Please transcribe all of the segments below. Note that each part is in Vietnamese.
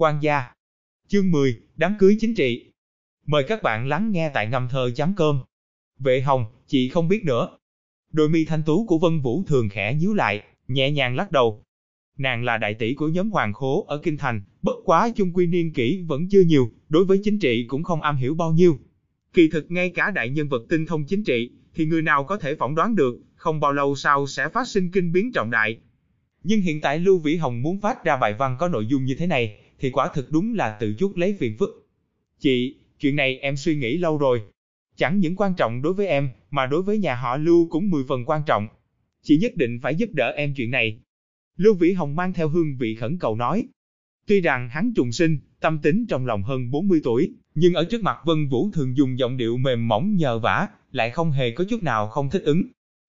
quan gia. Chương 10, đám cưới chính trị. Mời các bạn lắng nghe tại ngầm thờ chấm cơm. Vệ hồng, chị không biết nữa. Đôi mi thanh tú của Vân Vũ thường khẽ nhíu lại, nhẹ nhàng lắc đầu. Nàng là đại tỷ của nhóm Hoàng Khố ở Kinh Thành, bất quá chung quy niên kỷ vẫn chưa nhiều, đối với chính trị cũng không am hiểu bao nhiêu. Kỳ thực ngay cả đại nhân vật tinh thông chính trị, thì người nào có thể phỏng đoán được, không bao lâu sau sẽ phát sinh kinh biến trọng đại. Nhưng hiện tại Lưu Vĩ Hồng muốn phát ra bài văn có nội dung như thế này, thì quả thực đúng là tự chuốc lấy phiền phức. Chị, chuyện này em suy nghĩ lâu rồi. Chẳng những quan trọng đối với em, mà đối với nhà họ Lưu cũng mười phần quan trọng. Chị nhất định phải giúp đỡ em chuyện này. Lưu Vĩ Hồng mang theo hương vị khẩn cầu nói. Tuy rằng hắn trùng sinh, tâm tính trong lòng hơn 40 tuổi, nhưng ở trước mặt Vân Vũ thường dùng giọng điệu mềm mỏng nhờ vả, lại không hề có chút nào không thích ứng.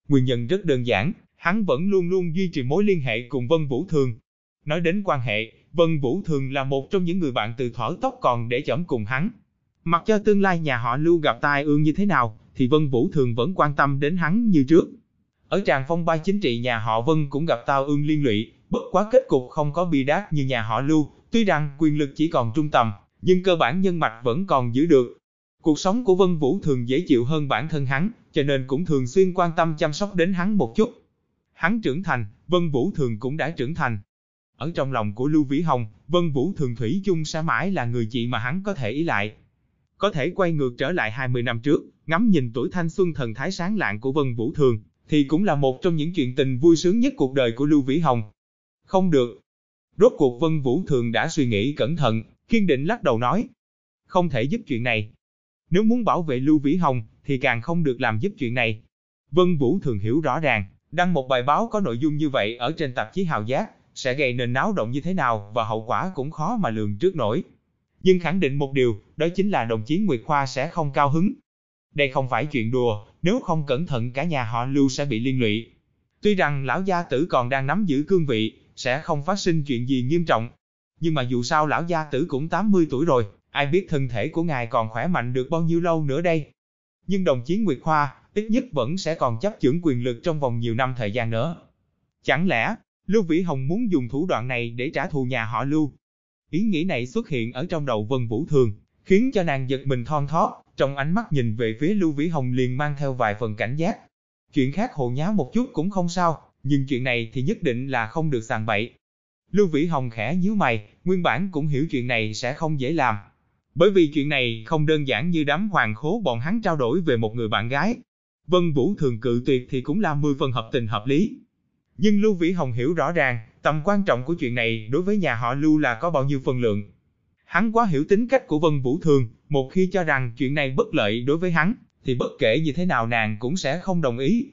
Nguyên nhân rất đơn giản, hắn vẫn luôn luôn duy trì mối liên hệ cùng Vân Vũ Thường. Nói đến quan hệ, Vân Vũ Thường là một trong những người bạn từ thỏ tóc còn để chẩm cùng hắn. Mặc cho tương lai nhà họ Lưu gặp tai ương như thế nào, thì Vân Vũ Thường vẫn quan tâm đến hắn như trước. Ở tràng phong ba chính trị nhà họ Vân cũng gặp tao ương liên lụy, bất quá kết cục không có bi đát như nhà họ Lưu, tuy rằng quyền lực chỉ còn trung tầm, nhưng cơ bản nhân mạch vẫn còn giữ được. Cuộc sống của Vân Vũ thường dễ chịu hơn bản thân hắn, cho nên cũng thường xuyên quan tâm chăm sóc đến hắn một chút. Hắn trưởng thành, Vân Vũ thường cũng đã trưởng thành. Ở trong lòng của Lưu Vĩ Hồng, Vân Vũ thường thủy chung sẽ mãi là người chị mà hắn có thể ý lại. Có thể quay ngược trở lại 20 năm trước, ngắm nhìn tuổi thanh xuân thần thái sáng lạng của Vân Vũ thường, thì cũng là một trong những chuyện tình vui sướng nhất cuộc đời của Lưu Vĩ Hồng. Không được. Rốt cuộc Vân Vũ thường đã suy nghĩ cẩn thận, kiên định lắc đầu nói. Không thể giúp chuyện này. Nếu muốn bảo vệ Lưu Vĩ Hồng, thì càng không được làm giúp chuyện này. Vân Vũ thường hiểu rõ ràng, đăng một bài báo có nội dung như vậy ở trên tạp chí Hào Giác, sẽ gây nên náo động như thế nào và hậu quả cũng khó mà lường trước nổi. Nhưng khẳng định một điều, đó chính là đồng chí Nguyệt Khoa sẽ không cao hứng. Đây không phải chuyện đùa, nếu không cẩn thận cả nhà họ Lưu sẽ bị liên lụy. Tuy rằng lão gia tử còn đang nắm giữ cương vị, sẽ không phát sinh chuyện gì nghiêm trọng. Nhưng mà dù sao lão gia tử cũng 80 tuổi rồi, ai biết thân thể của ngài còn khỏe mạnh được bao nhiêu lâu nữa đây. Nhưng đồng chí Nguyệt Khoa, ít nhất vẫn sẽ còn chấp chưởng quyền lực trong vòng nhiều năm thời gian nữa. Chẳng lẽ, Lưu Vĩ Hồng muốn dùng thủ đoạn này để trả thù nhà họ Lưu? Ý nghĩ này xuất hiện ở trong đầu Vân Vũ Thường, khiến cho nàng giật mình thon thót, trong ánh mắt nhìn về phía Lưu Vĩ Hồng liền mang theo vài phần cảnh giác. Chuyện khác hồ nháo một chút cũng không sao, nhưng chuyện này thì nhất định là không được sàng bậy. Lưu Vĩ Hồng khẽ nhíu mày, nguyên bản cũng hiểu chuyện này sẽ không dễ làm. Bởi vì chuyện này không đơn giản như đám hoàng khố bọn hắn trao đổi về một người bạn gái. Vân Vũ thường cự tuyệt thì cũng là mười phần hợp tình hợp lý. Nhưng Lưu Vĩ Hồng hiểu rõ ràng, tầm quan trọng của chuyện này đối với nhà họ Lưu là có bao nhiêu phần lượng. Hắn quá hiểu tính cách của Vân Vũ Thường, một khi cho rằng chuyện này bất lợi đối với hắn, thì bất kể như thế nào nàng cũng sẽ không đồng ý.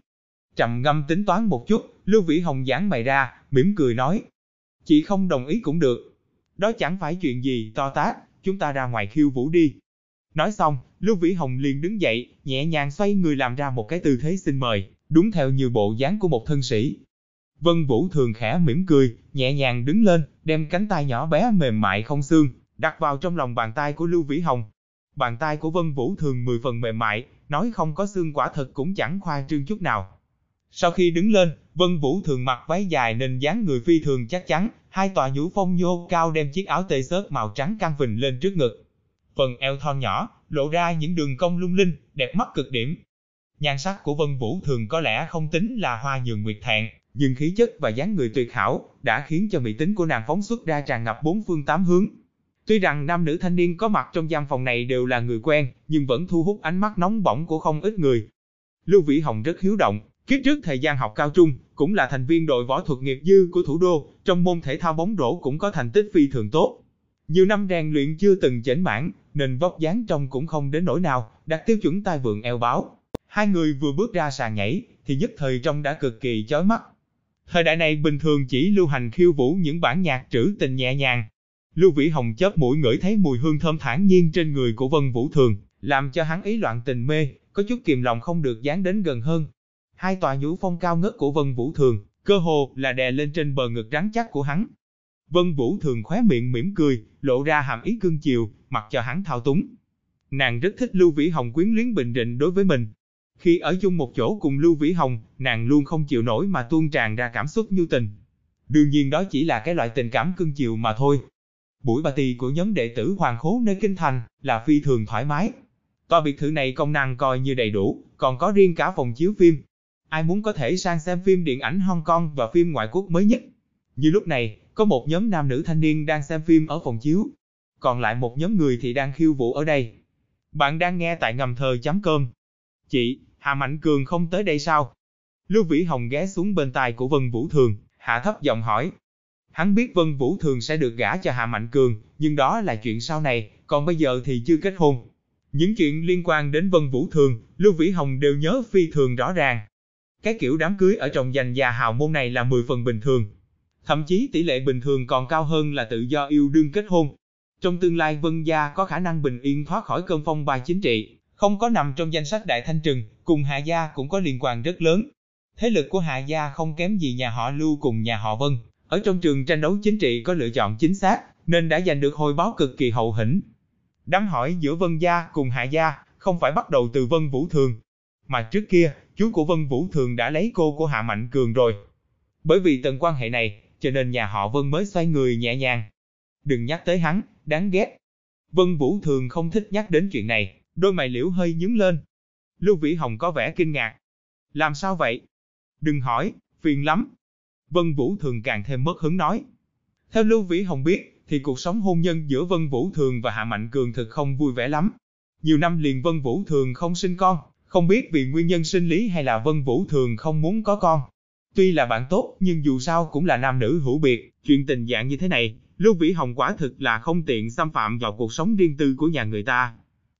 Trầm ngâm tính toán một chút, Lưu Vĩ Hồng giãn mày ra, mỉm cười nói. Chị không đồng ý cũng được. Đó chẳng phải chuyện gì to tát, chúng ta ra ngoài khiêu vũ đi. Nói xong, Lưu Vĩ Hồng liền đứng dậy, nhẹ nhàng xoay người làm ra một cái tư thế xin mời, đúng theo như bộ dáng của một thân sĩ. Vân Vũ thường khẽ mỉm cười, nhẹ nhàng đứng lên, đem cánh tay nhỏ bé mềm mại không xương, đặt vào trong lòng bàn tay của Lưu Vĩ Hồng. Bàn tay của Vân Vũ thường mười phần mềm mại, nói không có xương quả thật cũng chẳng khoa trương chút nào. Sau khi đứng lên, Vân Vũ thường mặc váy dài nên dáng người phi thường chắc chắn, hai tòa nhũ phong nhô cao đem chiếc áo tê xớt màu trắng căng phình lên trước ngực. Phần eo thon nhỏ, lộ ra những đường cong lung linh, đẹp mắt cực điểm. Nhan sắc của Vân Vũ thường có lẽ không tính là hoa nhường nguyệt thẹn, nhưng khí chất và dáng người tuyệt hảo đã khiến cho mỹ tính của nàng phóng xuất ra tràn ngập bốn phương tám hướng. Tuy rằng nam nữ thanh niên có mặt trong gian phòng này đều là người quen, nhưng vẫn thu hút ánh mắt nóng bỏng của không ít người. Lưu Vĩ Hồng rất hiếu động, kiếp trước thời gian học cao trung, cũng là thành viên đội võ thuật nghiệp dư của thủ đô, trong môn thể thao bóng rổ cũng có thành tích phi thường tốt. Nhiều năm rèn luyện chưa từng chểnh mãn, nên vóc dáng trông cũng không đến nỗi nào, đạt tiêu chuẩn tai vượng eo báo. Hai người vừa bước ra sàn nhảy, thì nhất thời trông đã cực kỳ chói mắt. Thời đại này bình thường chỉ lưu hành khiêu vũ những bản nhạc trữ tình nhẹ nhàng. Lưu Vĩ Hồng chớp mũi ngửi thấy mùi hương thơm thản nhiên trên người của Vân Vũ Thường, làm cho hắn ý loạn tình mê, có chút kiềm lòng không được dán đến gần hơn. Hai tòa nhũ phong cao ngất của Vân Vũ Thường, cơ hồ là đè lên trên bờ ngực rắn chắc của hắn. Vân Vũ Thường khóe miệng mỉm cười, lộ ra hàm ý cương chiều, mặc cho hắn thao túng. Nàng rất thích Lưu Vĩ Hồng quyến luyến bình định đối với mình, khi ở chung một chỗ cùng Lưu Vĩ Hồng, nàng luôn không chịu nổi mà tuôn tràn ra cảm xúc như tình. Đương nhiên đó chỉ là cái loại tình cảm cưng chiều mà thôi. Buổi party của nhóm đệ tử Hoàng Khố nơi Kinh Thành là phi thường thoải mái. Tòa biệt thự này công năng coi như đầy đủ, còn có riêng cả phòng chiếu phim. Ai muốn có thể sang xem phim điện ảnh Hong Kong và phim ngoại quốc mới nhất. Như lúc này, có một nhóm nam nữ thanh niên đang xem phim ở phòng chiếu. Còn lại một nhóm người thì đang khiêu vũ ở đây. Bạn đang nghe tại ngầm thờ chấm cơm. Chị, Hà Mạnh Cường không tới đây sao? Lưu Vĩ Hồng ghé xuống bên tai của Vân Vũ Thường, hạ thấp giọng hỏi. Hắn biết Vân Vũ Thường sẽ được gả cho Hà Mạnh Cường, nhưng đó là chuyện sau này, còn bây giờ thì chưa kết hôn. Những chuyện liên quan đến Vân Vũ Thường, Lưu Vĩ Hồng đều nhớ phi thường rõ ràng. Cái kiểu đám cưới ở trong danh gia hào môn này là 10 phần bình thường. Thậm chí tỷ lệ bình thường còn cao hơn là tự do yêu đương kết hôn. Trong tương lai Vân Gia có khả năng bình yên thoát khỏi cơn phong ba chính trị, không có nằm trong danh sách Đại Thanh Trừng, cùng Hạ Gia cũng có liên quan rất lớn. Thế lực của Hạ Gia không kém gì nhà họ Lưu cùng nhà họ Vân, ở trong trường tranh đấu chính trị có lựa chọn chính xác, nên đã giành được hồi báo cực kỳ hậu hĩnh. Đám hỏi giữa Vân Gia cùng Hạ Gia không phải bắt đầu từ Vân Vũ Thường, mà trước kia, chú của Vân Vũ Thường đã lấy cô của Hạ Mạnh Cường rồi. Bởi vì tầng quan hệ này, cho nên nhà họ Vân mới xoay người nhẹ nhàng. Đừng nhắc tới hắn, đáng ghét. Vân Vũ Thường không thích nhắc đến chuyện này, đôi mày liễu hơi nhướng lên. Lưu Vĩ Hồng có vẻ kinh ngạc. Làm sao vậy? Đừng hỏi, phiền lắm. Vân Vũ Thường càng thêm mất hứng nói. Theo Lưu Vĩ Hồng biết, thì cuộc sống hôn nhân giữa Vân Vũ Thường và Hạ Mạnh Cường thực không vui vẻ lắm. Nhiều năm liền Vân Vũ Thường không sinh con, không biết vì nguyên nhân sinh lý hay là Vân Vũ Thường không muốn có con. Tuy là bạn tốt, nhưng dù sao cũng là nam nữ hữu biệt, chuyện tình dạng như thế này, Lưu Vĩ Hồng quả thực là không tiện xâm phạm vào cuộc sống riêng tư của nhà người ta.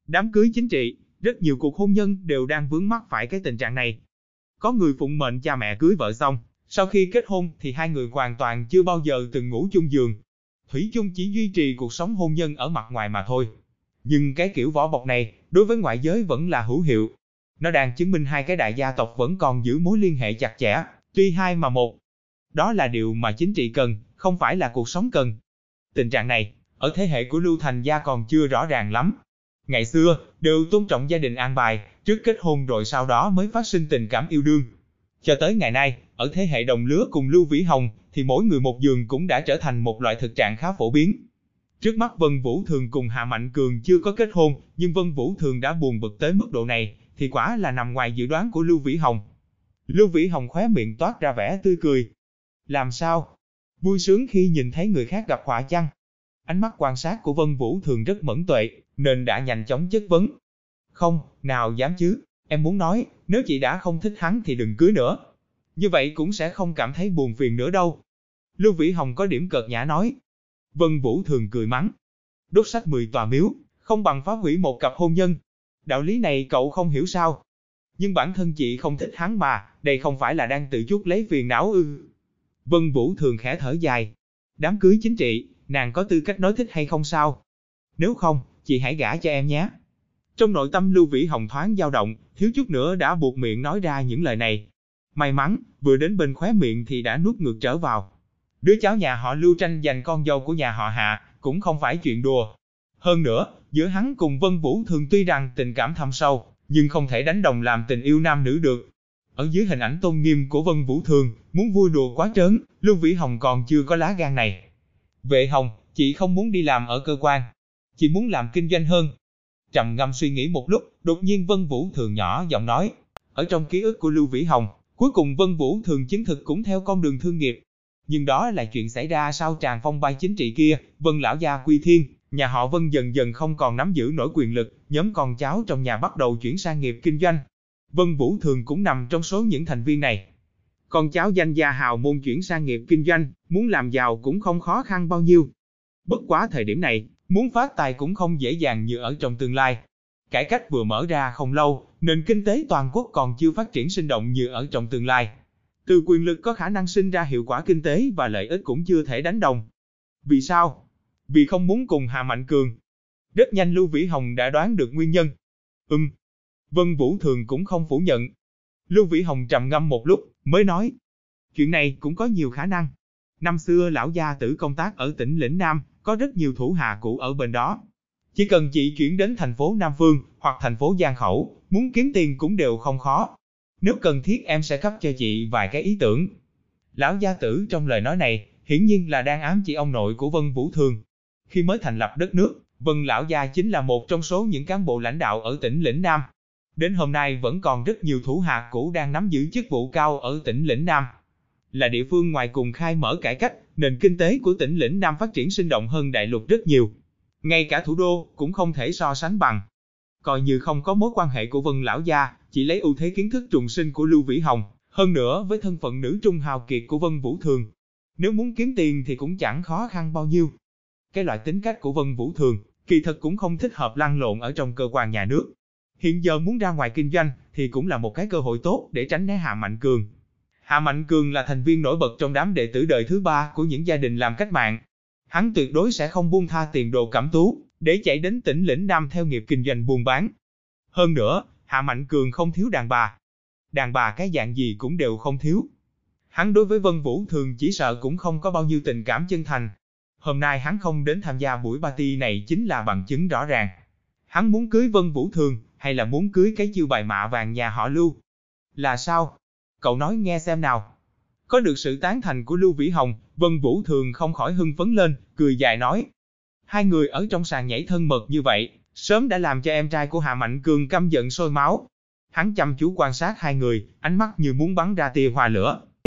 Đám cưới chính trị, rất nhiều cuộc hôn nhân đều đang vướng mắc phải cái tình trạng này. Có người phụng mệnh cha mẹ cưới vợ xong, sau khi kết hôn thì hai người hoàn toàn chưa bao giờ từng ngủ chung giường. Thủy chung chỉ duy trì cuộc sống hôn nhân ở mặt ngoài mà thôi. Nhưng cái kiểu vỏ bọc này, đối với ngoại giới vẫn là hữu hiệu. Nó đang chứng minh hai cái đại gia tộc vẫn còn giữ mối liên hệ chặt chẽ, tuy hai mà một. Đó là điều mà chính trị cần, không phải là cuộc sống cần. Tình trạng này, ở thế hệ của Lưu Thành Gia còn chưa rõ ràng lắm. Ngày xưa, đều tôn trọng gia đình an bài, trước kết hôn rồi sau đó mới phát sinh tình cảm yêu đương. Cho tới ngày nay, ở thế hệ đồng lứa cùng Lưu Vĩ Hồng, thì mỗi người một giường cũng đã trở thành một loại thực trạng khá phổ biến. Trước mắt Vân Vũ Thường cùng Hạ Mạnh Cường chưa có kết hôn, nhưng Vân Vũ Thường đã buồn bực tới mức độ này, thì quả là nằm ngoài dự đoán của Lưu Vĩ Hồng. Lưu Vĩ Hồng khóe miệng toát ra vẻ tươi cười. Làm sao? Vui sướng khi nhìn thấy người khác gặp họa chăng? Ánh mắt quan sát của Vân Vũ thường rất mẫn tuệ, nên đã nhanh chóng chất vấn. Không, nào dám chứ, em muốn nói, nếu chị đã không thích hắn thì đừng cưới nữa. Như vậy cũng sẽ không cảm thấy buồn phiền nữa đâu. Lưu Vĩ Hồng có điểm cợt nhã nói. Vân Vũ thường cười mắng. Đốt sách 10 tòa miếu, không bằng phá hủy một cặp hôn nhân. Đạo lý này cậu không hiểu sao. Nhưng bản thân chị không thích hắn mà, đây không phải là đang tự chuốc lấy phiền não ư. Vân Vũ thường khẽ thở dài. Đám cưới chính trị, nàng có tư cách nói thích hay không sao? Nếu không, chị hãy gả cho em nhé. Trong nội tâm Lưu Vĩ Hồng thoáng dao động, thiếu chút nữa đã buộc miệng nói ra những lời này. May mắn, vừa đến bên khóe miệng thì đã nuốt ngược trở vào. Đứa cháu nhà họ Lưu tranh giành con dâu của nhà họ Hạ, cũng không phải chuyện đùa. Hơn nữa, giữa hắn cùng Vân Vũ thường tuy rằng tình cảm thâm sâu, nhưng không thể đánh đồng làm tình yêu nam nữ được. Ở dưới hình ảnh tôn nghiêm của Vân Vũ Thường, muốn vui đùa quá trớn, Lưu Vĩ Hồng còn chưa có lá gan này. Vệ Hồng, chị không muốn đi làm ở cơ quan, chỉ muốn làm kinh doanh hơn. Trầm ngâm suy nghĩ một lúc, đột nhiên Vân Vũ Thường nhỏ giọng nói. Ở trong ký ức của Lưu Vĩ Hồng, cuối cùng Vân Vũ Thường chứng thực cũng theo con đường thương nghiệp. Nhưng đó là chuyện xảy ra sau Tràng phong bay chính trị kia, Vân Lão Gia Quy Thiên, nhà họ Vân dần dần không còn nắm giữ nổi quyền lực, nhóm con cháu trong nhà bắt đầu chuyển sang nghiệp kinh doanh. Vân Vũ Thường cũng nằm trong số những thành viên này. Con cháu danh gia hào môn chuyển sang nghiệp kinh doanh, muốn làm giàu cũng không khó khăn bao nhiêu. Bất quá thời điểm này, muốn phát tài cũng không dễ dàng như ở trong tương lai. Cải cách vừa mở ra không lâu, nền kinh tế toàn quốc còn chưa phát triển sinh động như ở trong tương lai. Từ quyền lực có khả năng sinh ra hiệu quả kinh tế và lợi ích cũng chưa thể đánh đồng. Vì sao? Vì không muốn cùng Hà Mạnh Cường. Rất nhanh Lưu Vĩ Hồng đã đoán được nguyên nhân. Ừm. Vân Vũ Thường cũng không phủ nhận. Lưu Vĩ Hồng trầm ngâm một lúc, mới nói. Chuyện này cũng có nhiều khả năng. Năm xưa lão gia tử công tác ở tỉnh Lĩnh Nam, có rất nhiều thủ hạ cũ ở bên đó. Chỉ cần chị chuyển đến thành phố Nam Phương, hoặc thành phố Giang Khẩu, muốn kiếm tiền cũng đều không khó. Nếu cần thiết em sẽ cấp cho chị vài cái ý tưởng. Lão gia tử trong lời nói này, hiển nhiên là đang ám chỉ ông nội của Vân Vũ Thường. Khi mới thành lập đất nước, Vân Lão Gia chính là một trong số những cán bộ lãnh đạo ở tỉnh Lĩnh Nam. Đến hôm nay vẫn còn rất nhiều thủ hạ cũ đang nắm giữ chức vụ cao ở tỉnh Lĩnh Nam. Là địa phương ngoài cùng khai mở cải cách, nền kinh tế của tỉnh Lĩnh Nam phát triển sinh động hơn đại lục rất nhiều. Ngay cả thủ đô cũng không thể so sánh bằng. Coi như không có mối quan hệ của Vân Lão Gia, chỉ lấy ưu thế kiến thức trùng sinh của Lưu Vĩ Hồng, hơn nữa với thân phận nữ trung hào kiệt của Vân Vũ Thường. Nếu muốn kiếm tiền thì cũng chẳng khó khăn bao nhiêu. Cái loại tính cách của Vân Vũ Thường, kỳ thật cũng không thích hợp lăn lộn ở trong cơ quan nhà nước. Hiện giờ muốn ra ngoài kinh doanh thì cũng là một cái cơ hội tốt để tránh né Hạ Mạnh Cường. Hạ Mạnh Cường là thành viên nổi bật trong đám đệ tử đời thứ ba của những gia đình làm cách mạng. Hắn tuyệt đối sẽ không buông tha tiền đồ cảm tú, để chạy đến tỉnh lĩnh Nam theo nghiệp kinh doanh buôn bán. Hơn nữa, Hạ Mạnh Cường không thiếu đàn bà. Đàn bà cái dạng gì cũng đều không thiếu. Hắn đối với Vân Vũ Thường chỉ sợ cũng không có bao nhiêu tình cảm chân thành. Hôm nay hắn không đến tham gia buổi party này chính là bằng chứng rõ ràng. Hắn muốn cưới Vân Vũ Thường, hay là muốn cưới cái chiêu bài mạ vàng nhà họ Lưu? Là sao? Cậu nói nghe xem nào. Có được sự tán thành của Lưu Vĩ Hồng, Vân Vũ Thường không khỏi hưng phấn lên, cười dài nói. Hai người ở trong sàn nhảy thân mật như vậy, sớm đã làm cho em trai của Hạ Mạnh Cường căm giận sôi máu. Hắn chăm chú quan sát hai người, ánh mắt như muốn bắn ra tia hoa lửa.